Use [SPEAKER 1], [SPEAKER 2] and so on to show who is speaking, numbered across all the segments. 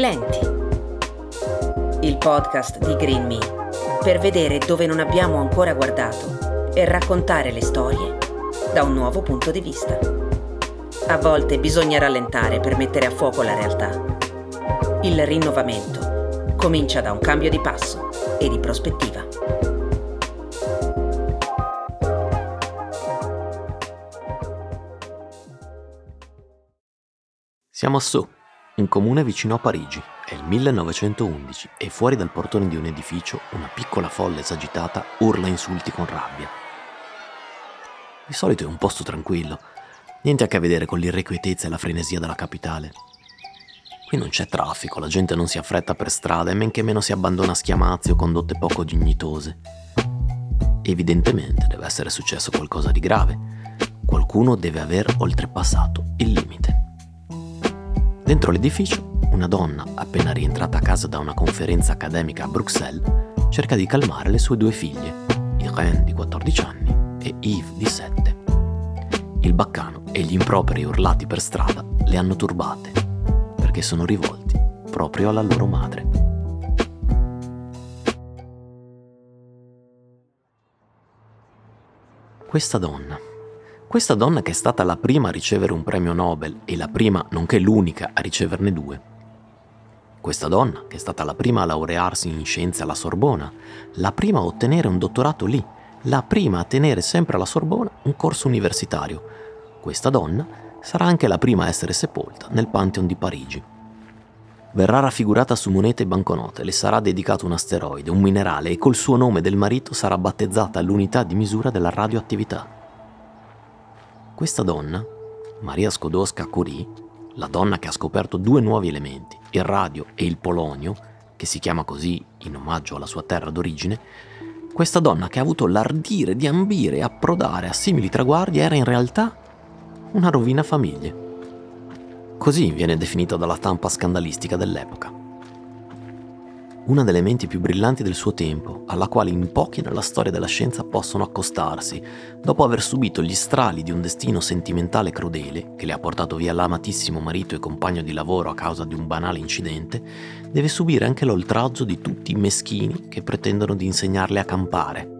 [SPEAKER 1] Lenti. Il podcast di Green Me per vedere dove non abbiamo ancora guardato e raccontare le storie da un nuovo punto di vista. A volte bisogna rallentare per mettere a fuoco la realtà. Il rinnovamento comincia da un cambio di passo e di prospettiva.
[SPEAKER 2] Siamo Sceaux, un comune vicino a Parigi. È il 1911 e fuori dal portone di un edificio una piccola folla esagitata urla insulti con rabbia. Di solito è un posto tranquillo, niente a che vedere con l'irrequietezza e la frenesia della capitale. Qui non c'è traffico, la gente non si affretta per strada e men che meno si abbandona a schiamazzi o condotte poco dignitose. Evidentemente deve essere successo qualcosa di grave. Qualcuno deve aver oltrepassato il limite. Dentro l'edificio, una donna, appena rientrata a casa da una conferenza accademica a Bruxelles, cerca di calmare le sue due figlie, Irene di 14 anni e Yves di 7. Il baccano e gli improperi urlati per strada le hanno turbate, perché sono rivolti proprio alla loro madre. Questa donna questa donna che è stata la prima a ricevere un premio Nobel e la prima, nonché l'unica, a riceverne due. Questa donna che è stata la prima a laurearsi in scienze alla Sorbona, la prima a ottenere un dottorato lì, la prima a tenere sempre alla Sorbona un corso universitario. Questa donna sarà anche la prima a essere sepolta nel Pantheon di Parigi. Verrà raffigurata su monete e banconote, le sarà dedicato un asteroide, un minerale e col suo nome del marito sarà battezzata l'unità di misura della radioattività. Questa donna, Maria Skodowska-Curie, la donna che ha scoperto due nuovi elementi, il radio e il polonio, che si chiama così in omaggio alla sua terra d'origine, questa donna che ha avuto l'ardire di ambire e approdare a simili traguardi era in realtà una rovina famiglie. Così viene definita dalla stampa scandalistica dell'epoca una delle menti più brillanti del suo tempo, alla quale in pochi nella storia della scienza possono accostarsi, dopo aver subito gli strali di un destino sentimentale crudele, che le ha portato via l'amatissimo marito e compagno di lavoro a causa di un banale incidente, deve subire anche l'oltraggio di tutti i meschini che pretendono di insegnarle a campare.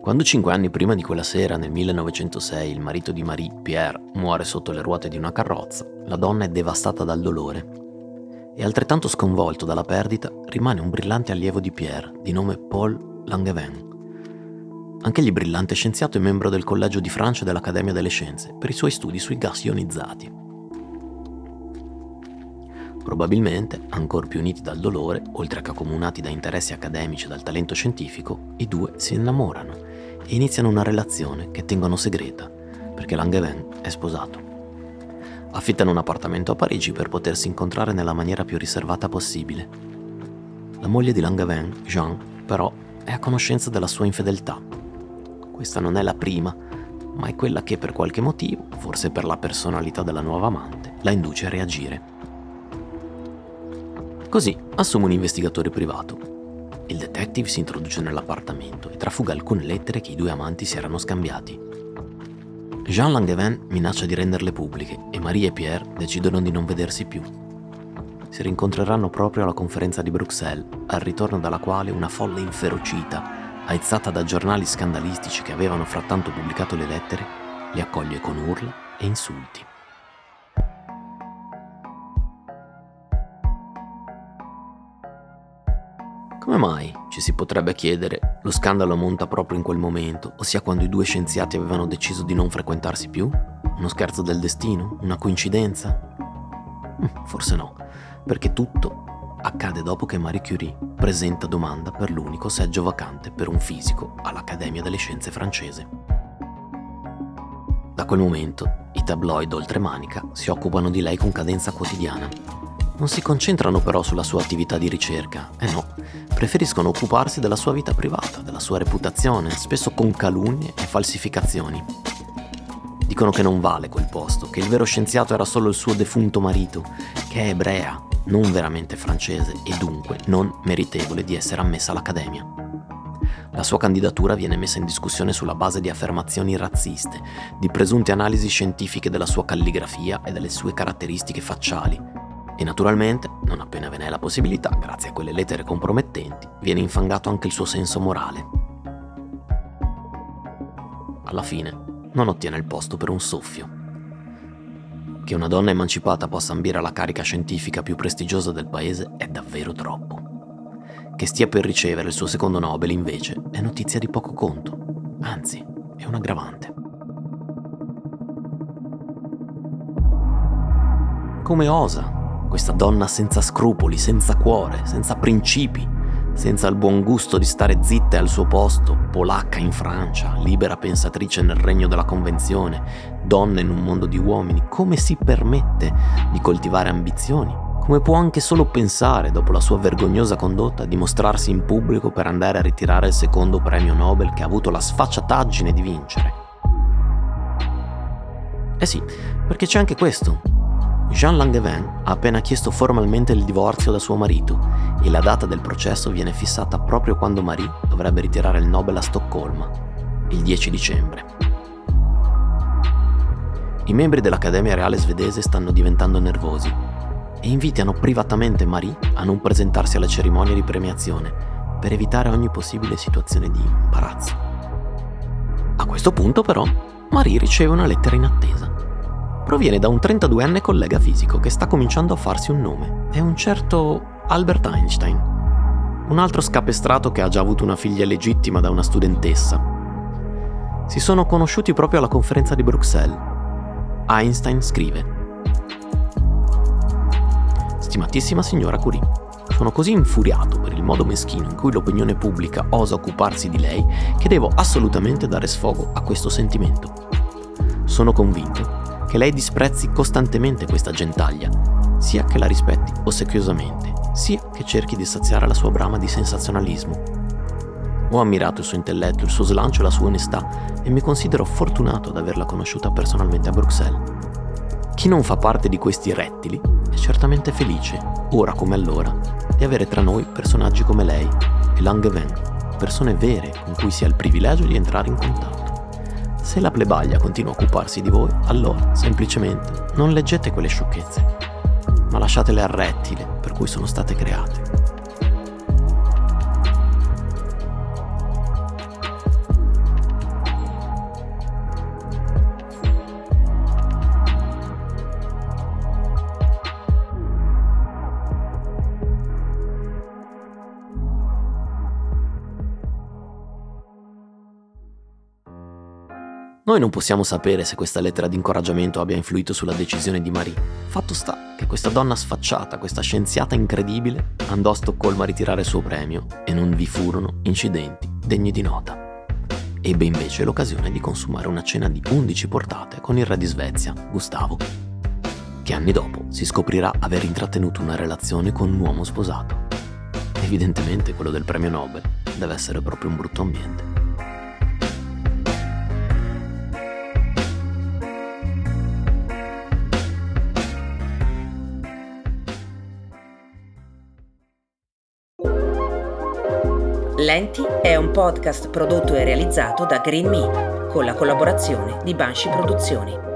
[SPEAKER 2] Quando cinque anni prima di quella sera, nel 1906, il marito di Marie, Pierre, muore sotto le ruote di una carrozza, la donna è devastata dal dolore e altrettanto sconvolto dalla perdita rimane un brillante allievo di Pierre di nome Paul Langevin. Anch'egli brillante scienziato e membro del Collegio di Francia dell'Accademia delle Scienze per i suoi studi sui gas ionizzati. Probabilmente, ancor più uniti dal dolore, oltre che accomunati da interessi accademici e dal talento scientifico, i due si innamorano e iniziano una relazione che tengono segreta, perché Langevin è sposato. Affittano un appartamento a Parigi per potersi incontrare nella maniera più riservata possibile. La moglie di Langevin, Jean, però, è a conoscenza della sua infedeltà. Questa non è la prima, ma è quella che per qualche motivo, forse per la personalità della nuova amante, la induce a reagire. Così assume un investigatore privato. Il detective si introduce nell'appartamento e trafuga alcune lettere che i due amanti si erano scambiati. Jean Langevin minaccia di renderle pubbliche e Marie e Pierre decidono di non vedersi più. Si rincontreranno proprio alla conferenza di Bruxelles, al ritorno dalla quale una folla inferocita, aizzata da giornali scandalistici che avevano frattanto pubblicato le lettere, li accoglie con urla e insulti. Come mai, ci si potrebbe chiedere, lo scandalo monta proprio in quel momento, ossia quando i due scienziati avevano deciso di non frequentarsi più? Uno scherzo del destino? Una coincidenza? Hm, forse no, perché tutto accade dopo che Marie Curie presenta domanda per l'unico seggio vacante per un fisico all'Accademia delle Scienze francese. Da quel momento i tabloid oltremanica si occupano di lei con cadenza quotidiana non si concentrano però sulla sua attività di ricerca, eh no, preferiscono occuparsi della sua vita privata, della sua reputazione, spesso con calunnie e falsificazioni. Dicono che non vale quel posto, che il vero scienziato era solo il suo defunto marito, che è ebrea, non veramente francese e dunque non meritevole di essere ammessa all'accademia. La sua candidatura viene messa in discussione sulla base di affermazioni razziste, di presunte analisi scientifiche della sua calligrafia e delle sue caratteristiche facciali. E naturalmente, non appena ve ne è la possibilità, grazie a quelle lettere compromettenti, viene infangato anche il suo senso morale. Alla fine, non ottiene il posto per un soffio. Che una donna emancipata possa ambire alla carica scientifica più prestigiosa del paese è davvero troppo che stia per ricevere il suo secondo Nobel, invece, è notizia di poco conto. Anzi, è un aggravante. Come osa questa donna senza scrupoli, senza cuore, senza principi, senza il buon gusto di stare zitta al suo posto, polacca in Francia, libera pensatrice nel regno della convenzione, donna in un mondo di uomini, come si permette di coltivare ambizioni? come può anche solo pensare, dopo la sua vergognosa condotta, di mostrarsi in pubblico per andare a ritirare il secondo premio Nobel che ha avuto la sfacciataggine di vincere. Eh sì, perché c'è anche questo. Jean Langevin ha appena chiesto formalmente il divorzio da suo marito e la data del processo viene fissata proprio quando Marie dovrebbe ritirare il Nobel a Stoccolma, il 10 dicembre. I membri dell'Accademia Reale svedese stanno diventando nervosi e invitano privatamente Marie a non presentarsi alla cerimonia di premiazione per evitare ogni possibile situazione di imbarazzo. A questo punto però Marie riceve una lettera in attesa. Proviene da un 32enne collega fisico che sta cominciando a farsi un nome. È un certo Albert Einstein, un altro scapestrato che ha già avuto una figlia legittima da una studentessa. Si sono conosciuti proprio alla conferenza di Bruxelles. Einstein scrive Stimatissima signora Curie, sono così infuriato per il modo meschino in cui l'opinione pubblica osa occuparsi di lei che devo assolutamente dare sfogo a questo sentimento. Sono convinto che lei disprezzi costantemente questa gentaglia, sia che la rispetti ossequiosamente, sia che cerchi di saziare la sua brama di sensazionalismo. Ho ammirato il suo intelletto, il suo slancio e la sua onestà e mi considero fortunato ad averla conosciuta personalmente a Bruxelles. Chi non fa parte di questi rettili è certamente felice, ora come allora, di avere tra noi personaggi come lei e Langevin, persone vere con cui si ha il privilegio di entrare in contatto. Se la plebaglia continua a occuparsi di voi, allora semplicemente non leggete quelle sciocchezze, ma lasciatele al rettile per cui sono state create. Noi non possiamo sapere se questa lettera di incoraggiamento abbia influito sulla decisione di Marie. Fatto sta che questa donna sfacciata, questa scienziata incredibile, andò a Stoccolma a ritirare il suo premio e non vi furono incidenti degni di nota. Ebbe invece l'occasione di consumare una cena di 11 portate con il re di Svezia, Gustavo, che anni dopo si scoprirà aver intrattenuto una relazione con un uomo sposato. Evidentemente quello del premio Nobel deve essere proprio un brutto ambiente.
[SPEAKER 1] Lenti è un podcast prodotto e realizzato da Green Me con la collaborazione di Banshee Produzioni.